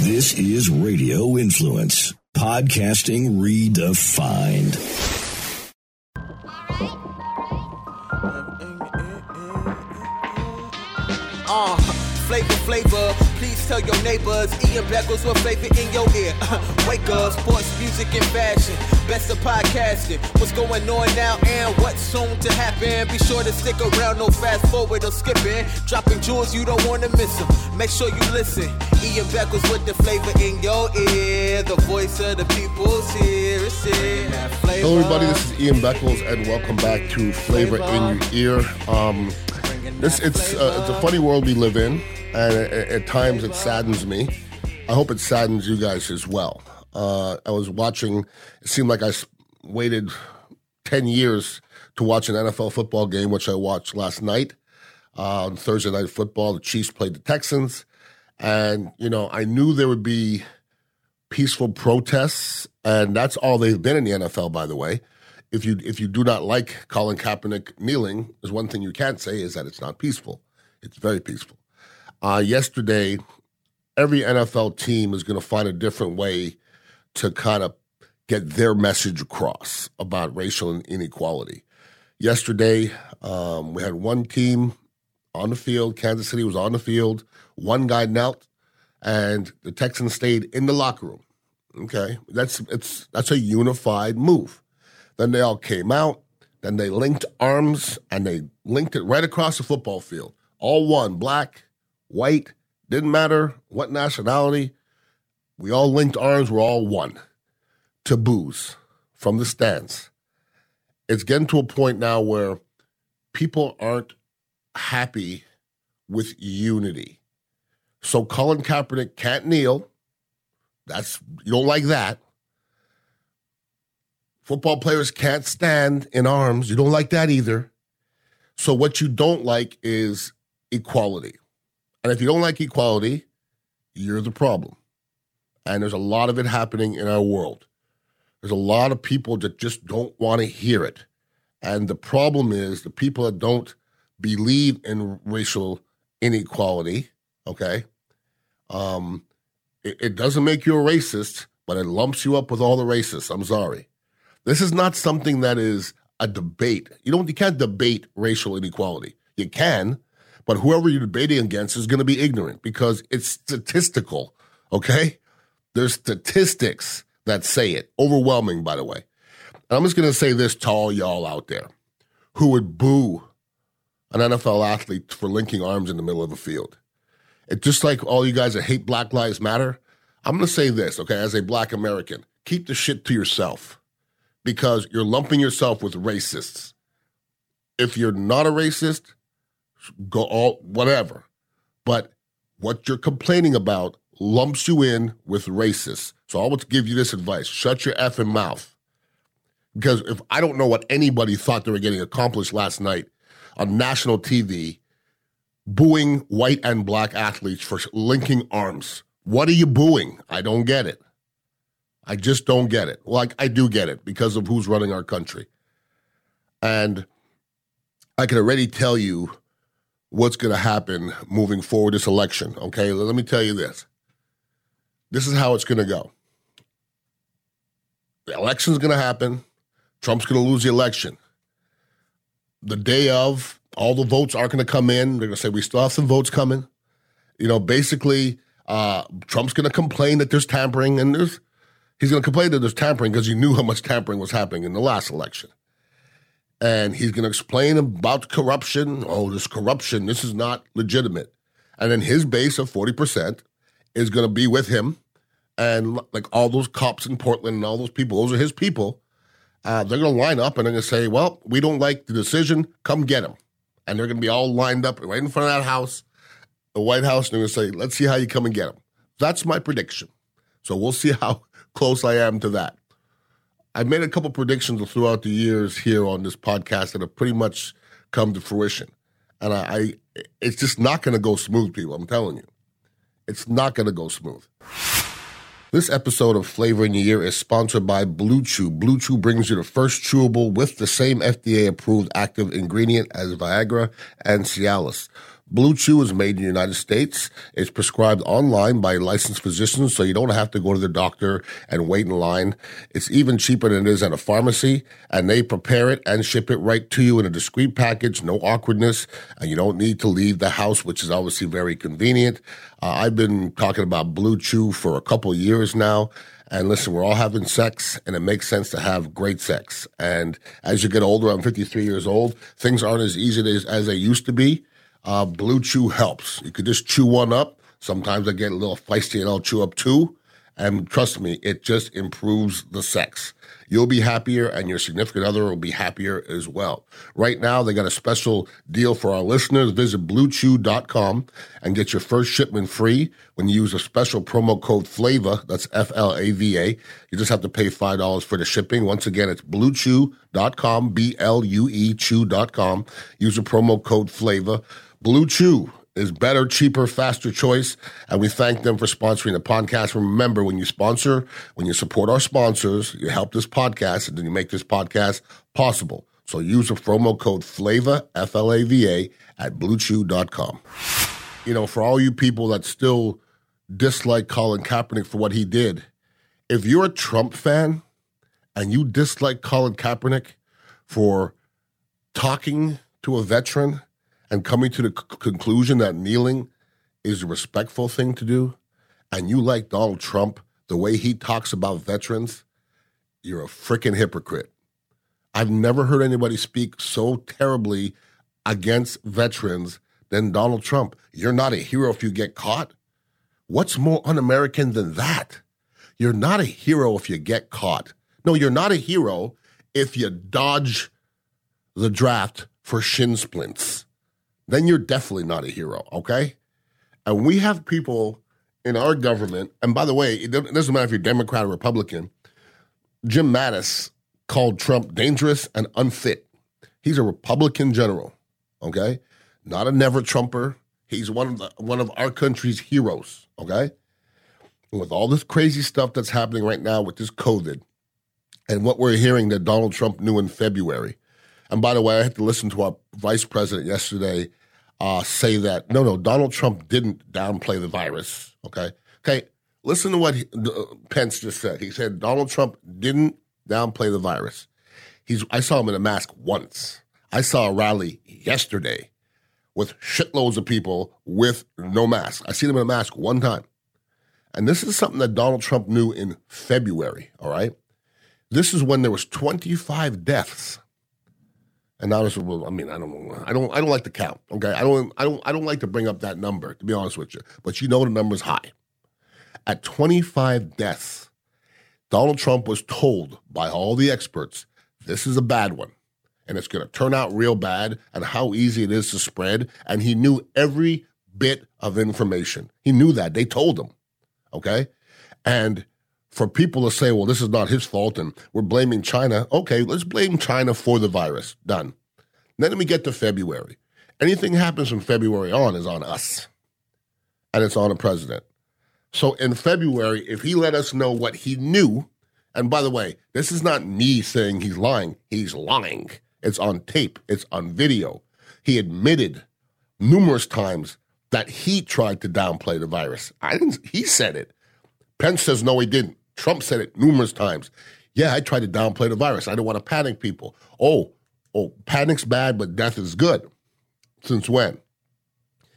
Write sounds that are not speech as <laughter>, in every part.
This is Radio Influence, podcasting redefined. Uh, flavor, flavor. Please tell your neighbors. Ian Beckles will flavor in your ear. Wake up, sports, music, and fashion. Best of podcasting. What's going on now and what's soon to happen? Be sure to stick around, no fast forward or skipping. Dropping jewels, you don't want to miss them. Make sure you listen. Ian Beckles with the flavor in your ear. The voice of the people's here. It's here. Hello, everybody. This is Ian Beckles, and welcome back to Flavor in Your Ear. Um, this it's uh, it's a funny world we live in, and at, at times it saddens me. I hope it saddens you guys as well. Uh, I was watching. It seemed like I waited ten years to watch an NFL football game, which I watched last night uh, on Thursday Night Football. The Chiefs played the Texans, and you know I knew there would be peaceful protests, and that's all they've been in the NFL, by the way. If you if you do not like Colin Kaepernick kneeling, there's one thing you can't say is that it's not peaceful. It's very peaceful. Uh, yesterday, every NFL team is going to find a different way to kind of get their message across about racial inequality. Yesterday, um, we had one team on the field. Kansas City was on the field. One guy knelt, and the Texans stayed in the locker room. Okay, that's it's that's a unified move. Then they all came out. Then they linked arms and they linked it right across the football field. All one, black, white, didn't matter what nationality. We all linked arms. We're all one. To from the stands. It's getting to a point now where people aren't happy with unity. So Colin Kaepernick can't kneel. That's you don't like that. Football players can't stand in arms. You don't like that either. So what you don't like is equality. And if you don't like equality, you're the problem. And there's a lot of it happening in our world. There's a lot of people that just don't want to hear it. And the problem is the people that don't believe in racial inequality, okay, um, it, it doesn't make you a racist, but it lumps you up with all the racists. I'm sorry. This is not something that is a debate. You don't you can't debate racial inequality. You can, but whoever you're debating against is going to be ignorant because it's statistical, okay? There's statistics that say it. Overwhelming, by the way. And I'm just going to say this to all y'all out there who would boo an NFL athlete for linking arms in the middle of a field. It's just like all you guys that hate Black Lives Matter. I'm going to say this, okay, as a black American, keep the shit to yourself because you're lumping yourself with racists. If you're not a racist, go all whatever. But what you're complaining about lumps you in with racists. So I want to give you this advice shut your effing mouth. Because if I don't know what anybody thought they were getting accomplished last night on national TV, booing white and black athletes for linking arms. What are you booing? I don't get it. I just don't get it. Like I do get it because of who's running our country. And I can already tell you what's going to happen moving forward this election. Okay, let me tell you this. This is how it's going to go. The election's going to happen. Trump's going to lose the election. The day of, all the votes aren't going to come in. They're going to say we still have some votes coming. You know, basically, uh, Trump's going to complain that there's tampering, and there's he's going to complain that there's tampering because he knew how much tampering was happening in the last election. And he's going to explain about corruption. Oh, this corruption, this is not legitimate. And then his base of 40% is going to be with him. And like all those cops in Portland and all those people, those are his people. Uh, they're going to line up and they're going to say, well, we don't like the decision. Come get him. And they're going to be all lined up right in front of that house, the White House. And they're going to say, let's see how you come and get him. That's my prediction. So we'll see <laughs> how close I am to that. I've made a couple predictions throughout the years here on this podcast that have pretty much come to fruition. And I, I it's just not going to go smooth, people. I'm telling you. It's not going to go smooth. This episode of Flavor in Your Ear is sponsored by BlueChew. Blue Chew brings you the first chewable with the same FDA approved active ingredient as Viagra and Cialis. BlueChew is made in the United States. It's prescribed online by licensed physicians, so you don't have to go to the doctor and wait in line. It's even cheaper than it is at a pharmacy, and they prepare it and ship it right to you in a discreet package, no awkwardness, and you don't need to leave the house, which is obviously very convenient. Uh, I've been talking about BlueChew for a couple years now. And listen, we're all having sex, and it makes sense to have great sex. And as you get older, I'm 53 years old, things aren't as easy as, as they used to be. Uh, BlueChew helps. You could just chew one up. Sometimes I get a little feisty and I'll chew up two. And trust me, it just improves the sex. You'll be happier and your significant other will be happier as well. Right now, they got a special deal for our listeners. Visit bluechew.com and get your first shipment free when you use a special promo code FLAVA. That's F L A V A. You just have to pay $5 for the shipping. Once again, it's bluechew.com, B L U E chew.com. Use a promo code FLAVA. BlueChew is better, cheaper, faster choice. And we thank them for sponsoring the podcast. Remember, when you sponsor, when you support our sponsors, you help this podcast and then you make this podcast possible. So use the promo code FLAVA, F L A V A, at bluechew.com. You know, for all you people that still dislike Colin Kaepernick for what he did, if you're a Trump fan and you dislike Colin Kaepernick for talking to a veteran and coming to the c- conclusion that kneeling is a respectful thing to do, and you like Donald Trump the way he talks about veterans, you're a freaking hypocrite. I've never heard anybody speak so terribly against veterans than Donald Trump. You're not a hero if you get caught. What's more un American than that? You're not a hero if you get caught. No, you're not a hero if you dodge the draft for shin splints then you're definitely not a hero, okay? And we have people in our government, and by the way, it doesn't matter if you're Democrat or Republican, Jim Mattis called Trump dangerous and unfit. He's a Republican general, okay? Not a never Trumper. He's one of the, one of our country's heroes, okay? And with all this crazy stuff that's happening right now with this COVID and what we're hearing that Donald Trump knew in February. And by the way, I had to listen to our vice president yesterday uh, say that no, no, Donald Trump didn't downplay the virus. Okay, okay. Listen to what he, uh, Pence just said. He said Donald Trump didn't downplay the virus. He's. I saw him in a mask once. I saw a rally yesterday with shitloads of people with no mask. I seen him in a mask one time. And this is something that Donald Trump knew in February, all right? This is when there was 25 deaths and this, well, I mean, I don't, I don't, I don't like to count. Okay, I don't, I don't, I don't like to bring up that number. To be honest with you, but you know the number's high. At 25 deaths, Donald Trump was told by all the experts this is a bad one, and it's going to turn out real bad, and how easy it is to spread. And he knew every bit of information. He knew that they told him. Okay, and for people to say, well, this is not his fault and we're blaming China, okay, let's blame China for the virus. Done. Then we get to February. Anything happens from February on is on us, and it's on the president. So in February, if he let us know what he knew, and by the way, this is not me saying he's lying, he's lying. It's on tape, it's on video. He admitted numerous times that he tried to downplay the virus. I didn't, he said it. Pence says no, he didn't. Trump said it numerous times. Yeah, I tried to downplay the virus. I don't want to panic people. Oh, oh, panic's bad, but death is good. Since when?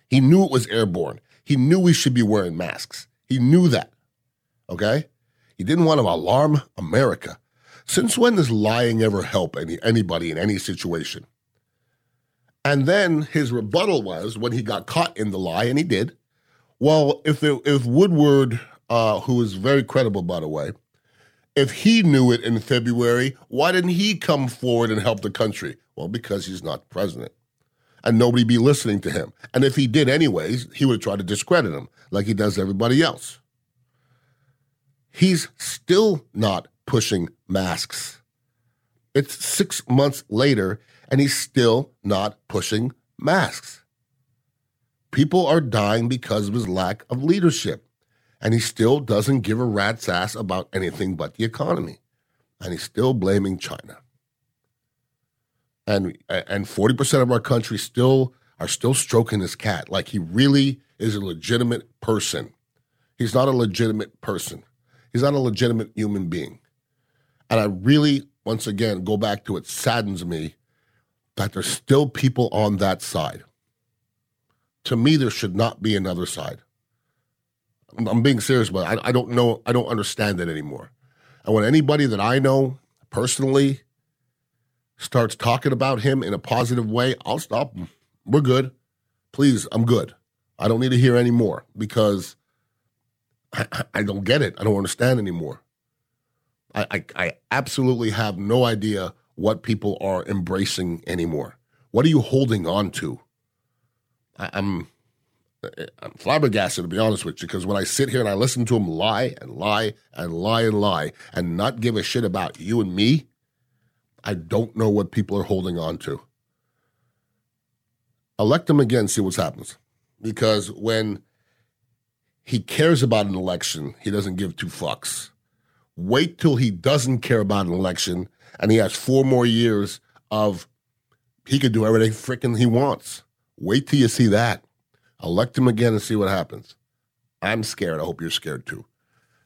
He knew it was airborne. He knew we should be wearing masks. He knew that. Okay? He didn't want to alarm America. Since when does lying ever help any, anybody in any situation? And then his rebuttal was when he got caught in the lie, and he did. Well, if it, if Woodward uh, who is very credible, by the way, if he knew it in February, why didn't he come forward and help the country? Well, because he's not president. And nobody be listening to him. And if he did anyways, he would try to discredit him like he does everybody else. He's still not pushing masks. It's six months later, and he's still not pushing masks. People are dying because of his lack of leadership and he still doesn't give a rat's ass about anything but the economy. And he's still blaming China. And and 40% of our country still are still stroking his cat like he really is a legitimate person. He's not a legitimate person. He's not a legitimate human being. And I really, once again, go back to it saddens me that there's still people on that side. To me, there should not be another side. I'm, I'm being serious, but I, I don't know, I don't understand it anymore. And when anybody that I know personally starts talking about him in a positive way, I'll stop. We're good. Please, I'm good. I don't need to hear any more because I, I don't get it. I don't understand anymore. I, I, I absolutely have no idea what people are embracing anymore. What are you holding on to? I, I'm Uh, I'm flabbergasted to be honest with you, because when I sit here and I listen to him lie and lie and lie and lie and not give a shit about you and me, I don't know what people are holding on to. Elect him again, see what happens. Because when he cares about an election, he doesn't give two fucks. Wait till he doesn't care about an election and he has four more years of he could do everything freaking he wants. Wait till you see that. Elect him again and see what happens. I'm scared. I hope you're scared too.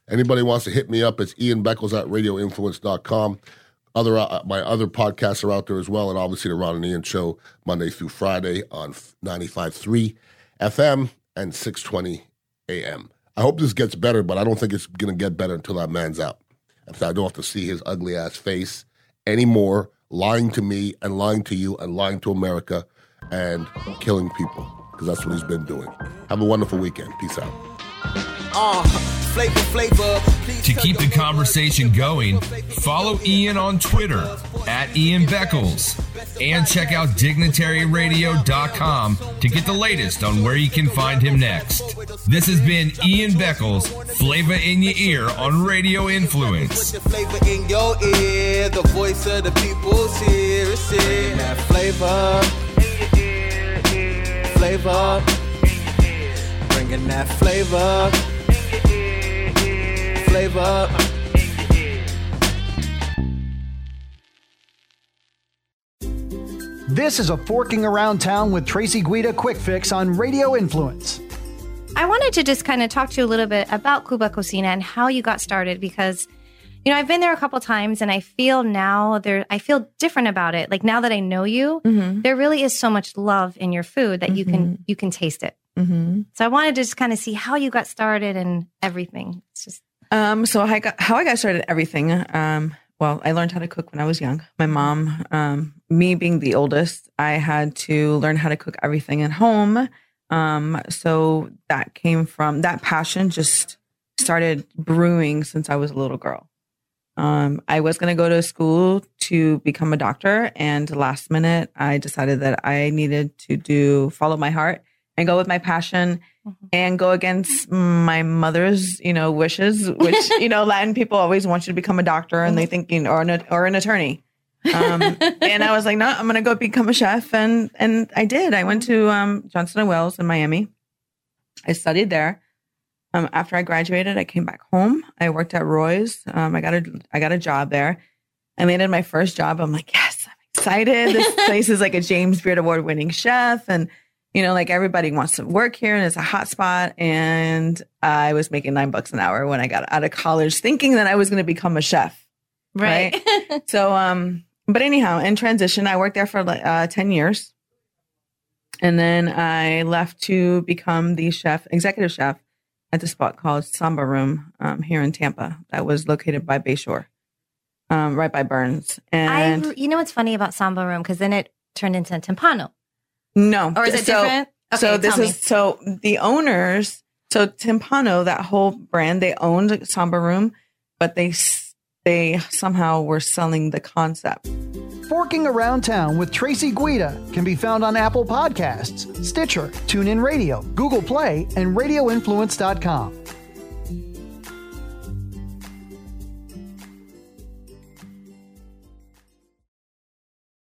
Anybody wants to hit me up, it's Ian Beckles at radioinfluence.com. Other uh, my other podcasts are out there as well, and obviously the Ron and Ian show Monday through Friday on 95.3 FM and 620 AM. I hope this gets better, but I don't think it's going to get better until that man's out. If I don't have to see his ugly ass face anymore, lying to me and lying to you and lying to America and killing people because that's what he's been doing. Have a wonderful weekend. Peace out. Uh, flavor, flavor. To keep the conversation going, follow Ian on Twitter at Ian Beckles and check out dignitaryradio.com to get the latest on where you can find him next. This has been Ian Beckles, Flavor in Your Ear on Radio Influence. Put the flavor in your ear. The voice of the people's here. It's in that flavor. Flavor. Bringing that flavor. Flavor. This is a Forking Around Town with Tracy Guida Quick Fix on Radio Influence. I wanted to just kind of talk to you a little bit about Cuba Cocina and how you got started because you know, I've been there a couple times and I feel now there I feel different about it. Like now that I know you, there really is so much love in your food that you can you can taste it. Mm-hmm. So I wanted to just kind of see how you got started and everything. It's just Um, so I got how I got started everything. Um, well, I learned how to cook when I was young. My mom, um, me being the oldest, I had to learn how to cook everything at home. Um, so that came from that passion just started brewing since I was a little girl. Um, I was going to go to school to become a doctor, and last minute, I decided that I needed to do follow my heart and go with my passion and go against my mother's, you know, wishes, which you know, <laughs> Latin people always want you to become a doctor, and they think, you know, or an or an attorney. Um, <laughs> and I was like, no, I'm going to go become a chef, and and I did. I went to um, Johnson and Wales in Miami. I studied there. Um, after I graduated, I came back home. I worked at Roy's. Um, I got a I got a job there. I landed my first job. I'm like, yes, I'm excited. This <laughs> place is like a James Beard Award winning chef, and you know, like everybody wants to work here, and it's a hot spot. And I was making nine bucks an hour when I got out of college, thinking that I was going to become a chef. right. <laughs> So, um, but anyhow, in transition, I worked there for like uh, 10 years. And then I left to become the chef, executive chef at the spot called Samba Room um, here in Tampa that was located by Bayshore, um, right by Bern's. And I you know what's funny about Samba Room because then it turned into a Timpano. no, Or is it so, different? so this is so the owners, so Timpano, that whole brand, they owned Samba Room, but they they somehow were selling the concept. Forking Around Town with Tracy Guida can be found on Apple Podcasts, Stitcher, TuneIn Radio, Google Play, and RadioInfluence.com.